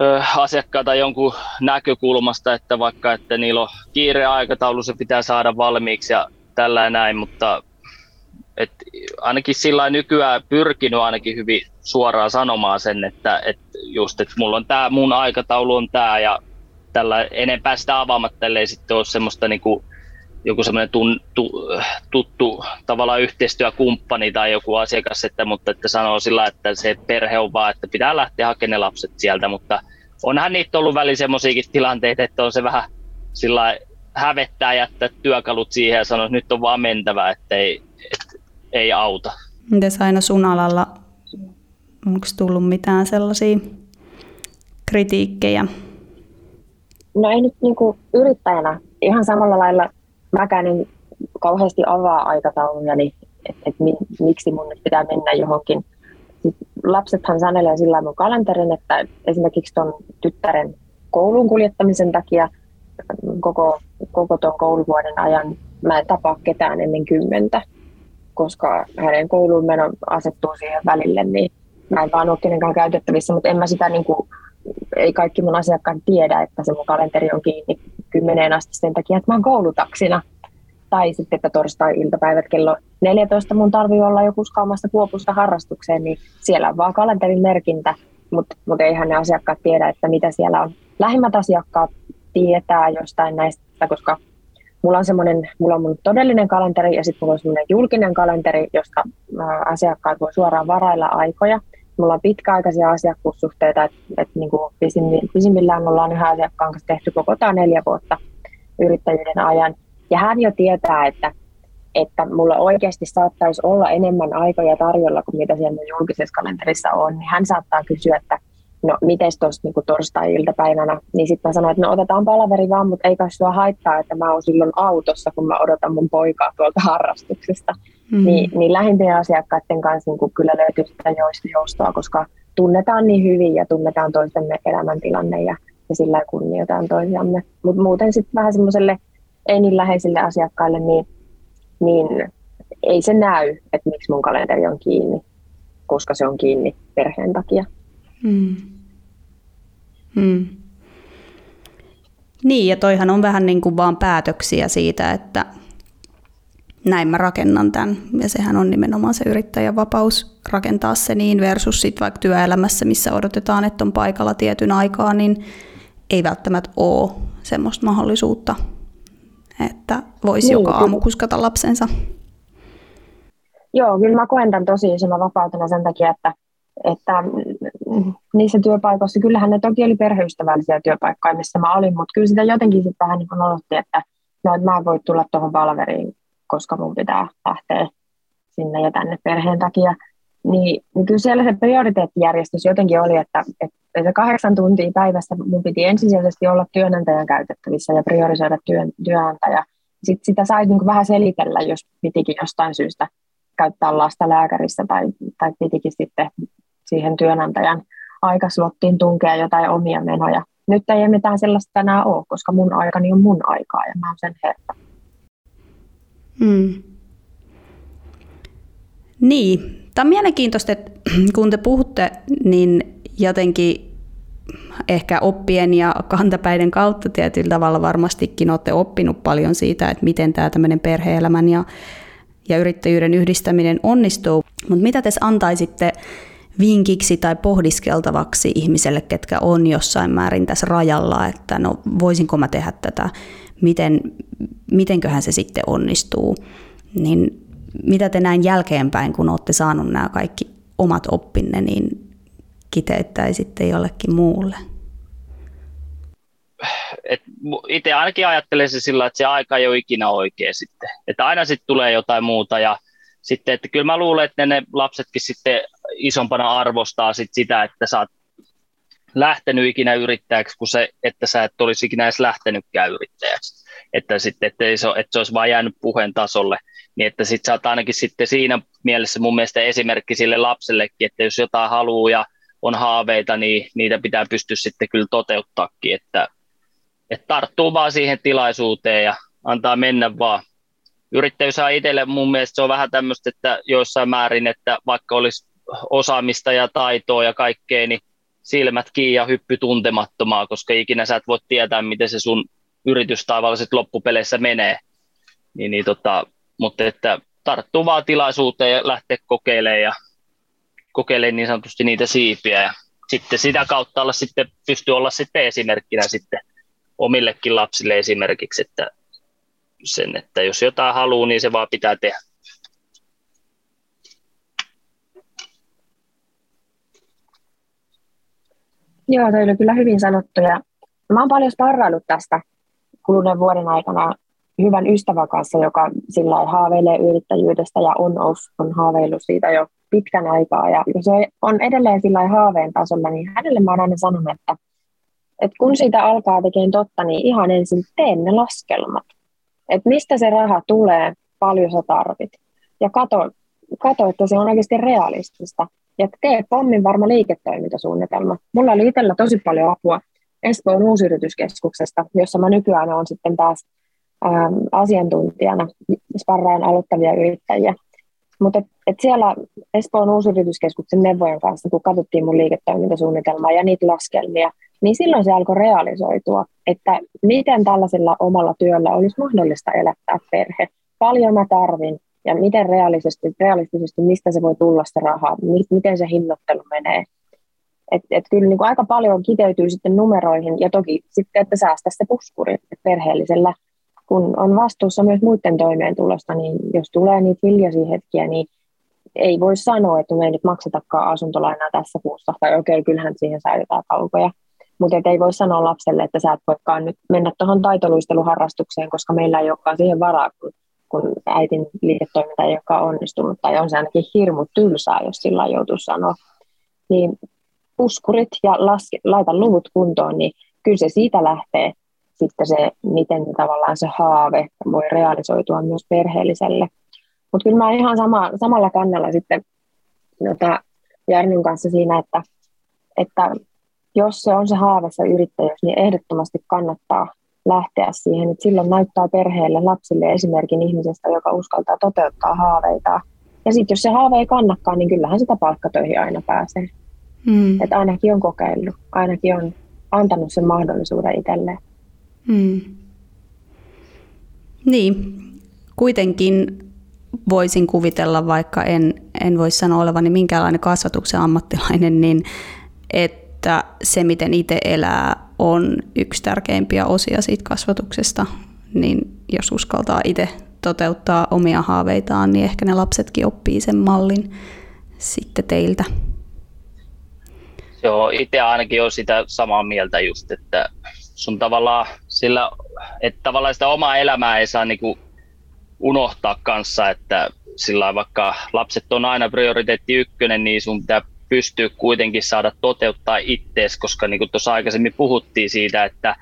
ö, asiakkaata jonkun näkökulmasta, että vaikka että niillä on kiire aikataulu, se pitää saada valmiiksi ja tällä ja näin, mutta et ainakin sillä nykyään pyrkinyt ainakin hyvin suoraan sanomaan sen, että, että just, että mulla on tämä, mun aikataulu on tämä ja tällä enempää sitä avaamatta, ellei sitten ole semmoista niinku joku semmoinen tun, tu, tuttu tavallaan yhteistyökumppani tai joku asiakas, että, mutta että sanoo sillä, että se perhe on vaan, että pitää lähteä hakemaan ne lapset sieltä, mutta onhan niitä ollut väliin semmoisiakin tilanteita, että on se vähän sillä hävettää jättää työkalut siihen ja sanoa, että nyt on vaan mentävä, että ei, et, ei auta. Mites aina sun alalla, onko tullut mitään sellaisia kritiikkejä? No ei nyt niinku yrittäjänä ihan samalla lailla mäkään en kauheasti avaa aikatauluja, niin että et, mi, miksi mun nyt pitää mennä johonkin. Lapsethan sanelee sillä mun kalenterin, että esimerkiksi tuon tyttären kouluun kuljettamisen takia koko, koko tuon kouluvuoden ajan mä en tapaa ketään ennen kymmentä, koska hänen kouluun meno asettuu siihen välille, niin mä en vaan ole kenenkään käytettävissä, mutta en mä sitä niin kuin, ei kaikki mun asiakkaat tiedä, että se mun kalenteri on kiinni kymmeneen asti sen takia, että mä oon koulutaksina. Tai sitten, että torstai-iltapäivät kello 14 mun tarvii olla joku skaamassa Kuopusta harrastukseen, niin siellä on vaan kalenterin merkintä, mutta mut eihän ne asiakkaat tiedä, että mitä siellä on. Lähimmät asiakkaat tietää jostain näistä, koska mulla on semmoinen, mulla on mun todellinen kalenteri ja sitten mulla on semmoinen julkinen kalenteri, josta asiakkaat voi suoraan varailla aikoja. Mulla on pitkäaikaisia asiakkuussuhteita, että et niinku pisimmillään ollaan yhä asiakkaan kanssa tehty koko tämä neljä vuotta yrittäjyyden ajan. Ja hän jo tietää, että, että mulla oikeasti saattaisi olla enemmän aikoja tarjolla kuin mitä siellä julkisessa kalenterissa on. Niin hän saattaa kysyä, että no miten tuossa niin torstai-iltapäivänä, niin sitten mä sanoin, että no otetaan palaveri vaan, mutta ei kai sua haittaa, että mä oon silloin autossa, kun mä odotan mun poikaa tuolta harrastuksesta. Mm. Niin, niin lähimpien asiakkaiden kanssa niin kyllä löytyy sitä joustoa, koska tunnetaan niin hyvin ja tunnetaan toistemme elämäntilanne ja, ja sillä kunnioitetaan toisiamme. Mutta muuten sitten vähän semmoiselle ei niin läheisille asiakkaille, niin, niin ei se näy, että miksi mun kalenteri on kiinni, koska se on kiinni perheen takia. Mm. Mm. Niin, ja toihan on vähän niin kuin vaan päätöksiä siitä, että näin mä rakennan tämän. Ja sehän on nimenomaan se yrittäjän vapaus rakentaa se niin versus sit vaikka työelämässä, missä odotetaan, että on paikalla tietyn aikaa, niin ei välttämättä ole semmoista mahdollisuutta, että voisi Niin, joka kyllä. aamu kuskata lapsensa. Joo, kyllä mä koen tämän tosi isona vapautena sen takia, että, että niissä työpaikoissa, kyllähän ne toki oli perheystävällisiä työpaikkoja, missä mä olin, mutta kyllä sitä jotenkin sitten vähän niin kuin olotti, että no, että mä en voi tulla tuohon palveriin, koska mun pitää lähteä sinne ja tänne perheen takia. Niin, niin kyllä siellä se prioriteettijärjestys jotenkin oli, että, että kahdeksan tuntia päivässä mun piti ensisijaisesti olla työnantajan käytettävissä ja priorisoida työn, työnantaja. Sitten sitä sai niin vähän selitellä, jos pitikin jostain syystä käyttää lasta lääkärissä tai, tai pitikin sitten siihen työnantajan aikaslottiin tunkea jotain omia menoja. Nyt ei mitään sellaista enää ole, koska mun aikani on mun aikaa ja mä oon sen herra. Mm. Niin, tämä on mielenkiintoista, että kun te puhutte, niin jotenkin ehkä oppien ja kantapäiden kautta tietyllä tavalla varmastikin olette oppinut paljon siitä, että miten tämä tämmöinen perhe-elämän ja, ja yrittäjyyden yhdistäminen onnistuu. Mutta mitä te antaisitte vinkiksi tai pohdiskeltavaksi ihmiselle, ketkä on jossain määrin tässä rajalla, että no voisinko mä tehdä tätä, miten, mitenköhän se sitten onnistuu, niin mitä te näin jälkeenpäin, kun olette saanut nämä kaikki omat oppinne, niin kiteyttäisitte jollekin muulle? Itse ainakin ajattelen se sillä, että se aika ei ole ikinä oikea sitten. Että aina sitten tulee jotain muuta ja sitten, että kyllä mä luulen, että ne lapsetkin sitten isompana arvostaa sit sitä, että sä oot lähtenyt ikinä yrittäjäksi, kuin se, että sä et olisi ikinä edes lähtenytkään yrittäjäksi. Että, sitten, että, se, että se olisi vain jäänyt puheen tasolle. Niin että sit sä oot ainakin sitten siinä mielessä mun mielestä esimerkki sille lapsellekin, että jos jotain haluaa ja on haaveita, niin niitä pitää pystyä sitten kyllä toteuttaakin, että, että tarttuu vaan siihen tilaisuuteen ja antaa mennä vaan. Yrittäjyys on itselle mun mielestä se on vähän tämmöistä, että joissain määrin, että vaikka olisi osaamista ja taitoa ja kaikkea, niin silmät kiinni ja hyppy tuntemattomaa, koska ikinä sä et voi tietää, miten se sun yritys tavalliset loppupeleissä menee. Niin, niin tota, mutta että tarttuu vaan tilaisuuteen ja lähteä kokeilemaan ja kokeilemaan niin sanotusti niitä siipiä ja sitten sitä kautta olla sitten, pystyy olla sitten esimerkkinä sitten omillekin lapsille esimerkiksi, että sen, että jos jotain haluaa, niin se vaan pitää tehdä. Joo, toi oli kyllä hyvin sanottu. Ja mä oon paljon sparraillut tästä kuluneen vuoden aikana hyvän ystävän kanssa, joka sillä haaveilee yrittäjyydestä ja on off on haaveillut siitä jo pitkän aikaa. Ja jos on edelleen sillä haaveen tasolla, niin hänelle mä oon aina sanonut, että, että kun siitä alkaa tekemään totta, niin ihan ensin tee ne laskelmat. Että mistä se raha tulee, paljon sä tarvit. Ja kato, kato, että se on oikeasti realistista. Ja tee pommin varma liiketoimintasuunnitelma. Mulla oli itsellä tosi paljon apua Espoon uusyrityskeskuksesta, jossa mä nykyään olen sitten taas ähm, asiantuntijana, sparraan aloittavia yrittäjiä. Mutta et, et siellä Espoon uusyrityskeskuksen neuvojen kanssa, kun katsottiin mun liiketoimintasuunnitelmaa ja niitä laskelmia, niin silloin se alkoi realisoitua, että miten tällaisella omalla työllä olisi mahdollista elättää perhe. Paljon mä tarvin ja miten realistisesti, realistisesti mistä se voi tulla se raha, miten se hinnoittelu menee. Et, et kyllä niin kuin aika paljon kiteytyy sitten numeroihin ja toki sitten, että säästä se puskuri perheellisellä. Kun on vastuussa myös muiden toimeentulosta, niin jos tulee niitä hiljaisia hetkiä, niin ei voi sanoa, että me ei nyt maksetakaan asuntolainaa tässä kuussa, tai okei, okay, kyllähän siihen saa jotain taukoja. Mutta ei voi sanoa lapselle, että sä et voikaan nyt mennä tuohon taitoluisteluharrastukseen, koska meillä ei olekaan siihen varaa, kun, kun äitin liiketoiminta ei olekaan onnistunut, tai on se ainakin hirmu tylsää, jos sillä joutuu sanoa. Niin puskurit ja laske, laita luvut kuntoon, niin kyllä se siitä lähtee sitten se, miten tavallaan se haave voi realisoitua myös perheelliselle. Mutta kyllä mä ihan sama, samalla kannalla sitten jota Järnyn kanssa siinä, että, että jos se on se haave se yrittäjyys, niin ehdottomasti kannattaa lähteä siihen, että silloin näyttää perheelle, lapsille esimerkin ihmisestä, joka uskaltaa toteuttaa haaveita. Ja sitten jos se haave ei kannakaan, niin kyllähän sitä palkkatöihin aina pääsee. Mm. Että ainakin on kokeillut, ainakin on antanut sen mahdollisuuden itselleen. Mm. Niin, kuitenkin voisin kuvitella, vaikka en, en voi sanoa olevani minkäänlainen kasvatuksen ammattilainen, niin että se, miten itse elää on yksi tärkeimpiä osia siitä kasvatuksesta, niin jos uskaltaa itse toteuttaa omia haaveitaan, niin ehkä ne lapsetkin oppii sen mallin sitten teiltä. Joo, itse ainakin on sitä samaa mieltä just, että sun tavallaan sillä, että tavallaan sitä omaa elämää ei saa niinku unohtaa kanssa, että sillä vaikka lapset on aina prioriteetti ykkönen, niin sun pitää pystyä kuitenkin saada toteuttaa ittees, koska niin kuin tuossa aikaisemmin puhuttiin siitä, että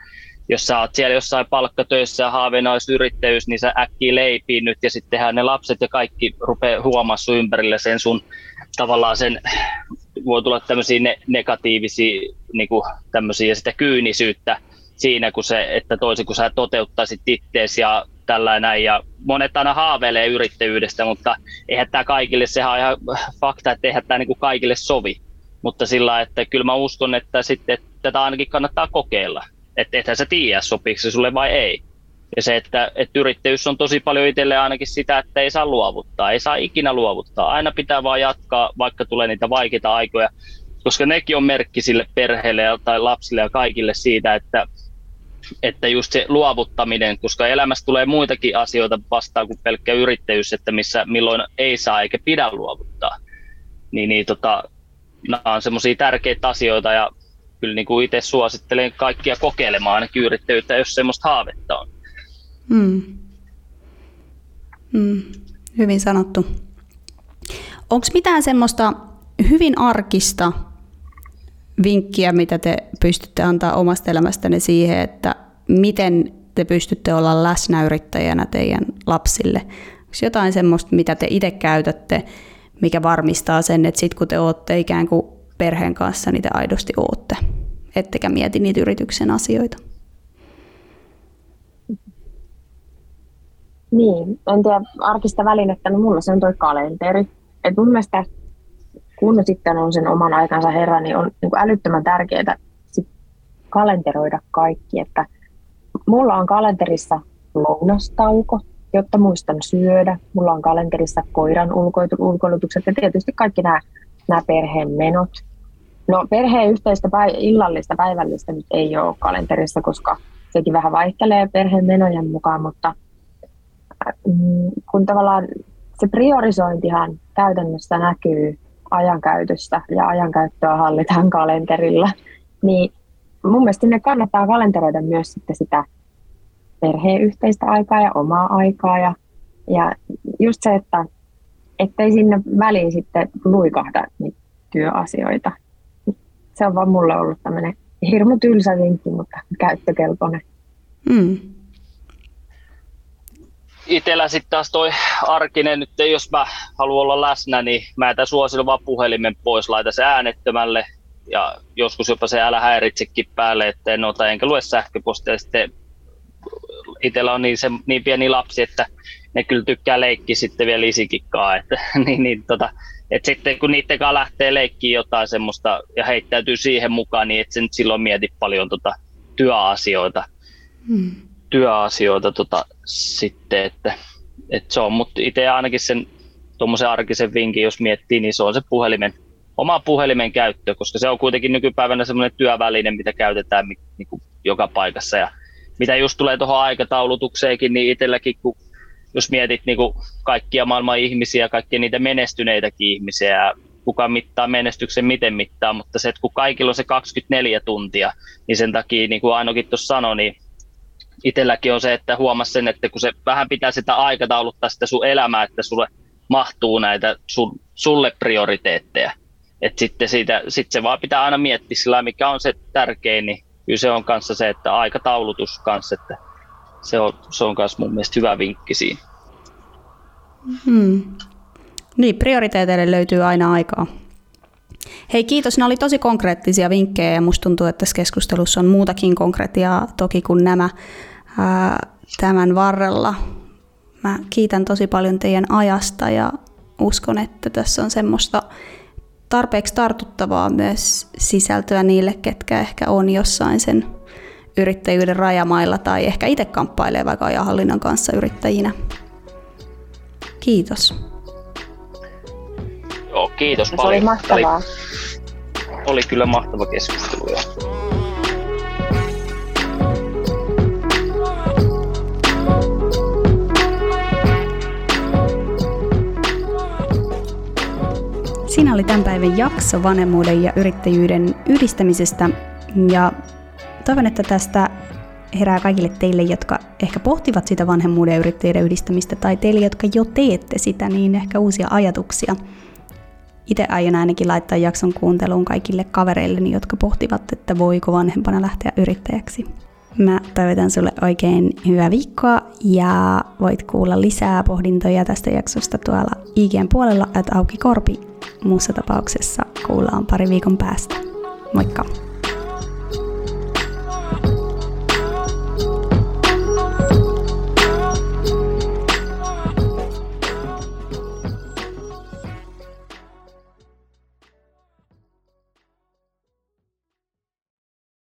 jos sä oot siellä jossain palkkatöissä ja haaveena olisi yrittäjyys, niin sä äkkiä leipiin nyt ja sittenhän ne lapset ja kaikki rupeaa huomaa sun ympärille sen sun tavallaan sen, voi tulla tämmöisiä ne, negatiivisia niin kuin tämmöisiä ja sitä kyynisyyttä siinä, kun se, että toisin kun sä toteuttaisit ittees ja tällainen ja monet aina haaveilee yrittäjyydestä, mutta eihän tämä kaikille, sehän on ihan fakta, että eihän tämä niin kaikille sovi. Mutta sillä että kyllä mä uskon, että sitten että tätä ainakin kannattaa kokeilla. Että ethän sä tiedä, sopiiko se sulle vai ei. Ja se, että, että yrittäjyys on tosi paljon itselle ainakin sitä, että ei saa luovuttaa, ei saa ikinä luovuttaa. Aina pitää vaan jatkaa, vaikka tulee niitä vaikeita aikoja, koska nekin on merkki sille perheelle tai lapsille ja kaikille siitä, että että just se luovuttaminen, koska elämässä tulee muitakin asioita vastaan kuin pelkkä yrittäjyys, että missä milloin ei saa eikä pidä luovuttaa. Niin, niin tota, nämä on semmoisia tärkeitä asioita ja kyllä niin kuin itse suosittelen kaikkia kokeilemaan ainakin yrittäjyyttä, jos semmoista haavetta on. Mm. Mm. Hyvin sanottu. Onko mitään semmoista hyvin arkista vinkkiä, mitä te pystytte antaa omasta elämästänne siihen, että miten te pystytte olla läsnä yrittäjänä teidän lapsille? Onko jotain semmoista, mitä te itse käytätte, mikä varmistaa sen, että sitten kun te olette ikään kuin perheen kanssa, niin te aidosti ootte, ettekä mieti niitä yrityksen asioita? Niin, en tiedä arkista välinettä, no mulla se on toi kalenteri. Et mun mielestä kun sitten on sen oman aikansa herra, niin on niin kuin älyttömän tärkeää sit kalenteroida kaikki. Että mulla on kalenterissa lounastauko, jotta muistan syödä. Mulla on kalenterissa koiran ulkoilutukset ja tietysti kaikki nämä, nämä perheen menot. No perheen yhteistä päiv- illallista, päivällistä nyt ei ole kalenterissa, koska sekin vähän vaihtelee perheen menojen mukaan, mutta mm, kun tavallaan se priorisointihan käytännössä näkyy ajankäytöstä ja ajankäyttöä hallitaan kalenterilla, niin mun mielestä ne kannattaa kalenteroida myös sitten sitä perheen yhteistä aikaa ja omaa aikaa ja, ja just se, että ettei sinne väliin sitten luikahda niitä työasioita. Se on vaan mulle ollut tämmöinen hirmu tylsä vinkki, mutta käyttökelpoinen. Mm itellä sitten taas toi arkinen, nyt jos mä haluan olla läsnä, niin mä jätän suosin vaan puhelimen pois, laita se äänettömälle ja joskus jopa se älä häiritsekin päälle, että en ota enkä lue sähköpostia. Sitten itsellä on niin, se, niin pieni lapsi, että ne kyllä tykkää leikkiä sitten vielä isikikkaa. Että, niin, niin, tota, että sitten kun niiden kanssa lähtee leikkiä jotain semmoista ja heittäytyy siihen mukaan, niin et sen silloin mieti paljon tota työasioita. Hmm työasioita tota, sitten, että, että se on, mutta itse ainakin sen tuommoisen arkisen vinkin, jos miettii, niin se on se puhelimen, oma puhelimen käyttö, koska se on kuitenkin nykypäivänä semmoinen työväline, mitä käytetään niin kuin joka paikassa. Ja mitä just tulee tuohon aikataulutukseenkin, niin itselläkin, kun jos mietit niin kuin kaikkia maailman ihmisiä, kaikkia niitä menestyneitäkin ihmisiä, kuka mittaa menestyksen, miten mittaa, mutta se, että kun kaikilla on se 24 tuntia, niin sen takia, niin kuin Ainokin tuossa sanoi, niin itselläkin on se, että huomas sen, että kun se vähän pitää sitä aikatauluttaa sitä sun elämää, että sulle mahtuu näitä sun, sulle prioriteetteja. että sitten siitä, sit se vaan pitää aina miettiä sillä mikä on se tärkein, niin kyllä se on kanssa se, että aikataulutus kanssa, että se on, se on kanssa mun mielestä hyvä vinkki siinä. Hmm. Niin, prioriteeteille löytyy aina aikaa. Hei kiitos, nämä oli tosi konkreettisia vinkkejä ja musta tuntuu, että tässä keskustelussa on muutakin konkretiaa toki kuin nämä tämän varrella. Mä kiitän tosi paljon teidän ajasta ja uskon, että tässä on semmoista tarpeeksi tartuttavaa myös sisältöä niille, ketkä ehkä on jossain sen yrittäjyyden rajamailla tai ehkä itse kamppailee vaikka ajanhallinnan kanssa yrittäjinä. Kiitos. Joo, kiitos Se paljon. oli mahtavaa. Oli, oli kyllä mahtava keskustelu. Jo. Siinä oli tämän päivän jakso vanhemmuuden ja yrittäjyyden yhdistämisestä. Ja toivon, että tästä herää kaikille teille, jotka ehkä pohtivat sitä vanhemmuuden ja yrittäjyyden yhdistämistä, tai teille, jotka jo teette sitä, niin ehkä uusia ajatuksia. Itse aion ainakin laittaa jakson kuunteluun kaikille kavereilleni, jotka pohtivat, että voiko vanhempana lähteä yrittäjäksi. Mä toivotan sulle oikein hyvää viikkoa ja voit kuulla lisää pohdintoja tästä jaksosta tuolla IGN puolella, että auki korpi. Muussa tapauksessa kuullaan pari viikon päästä. Moikka!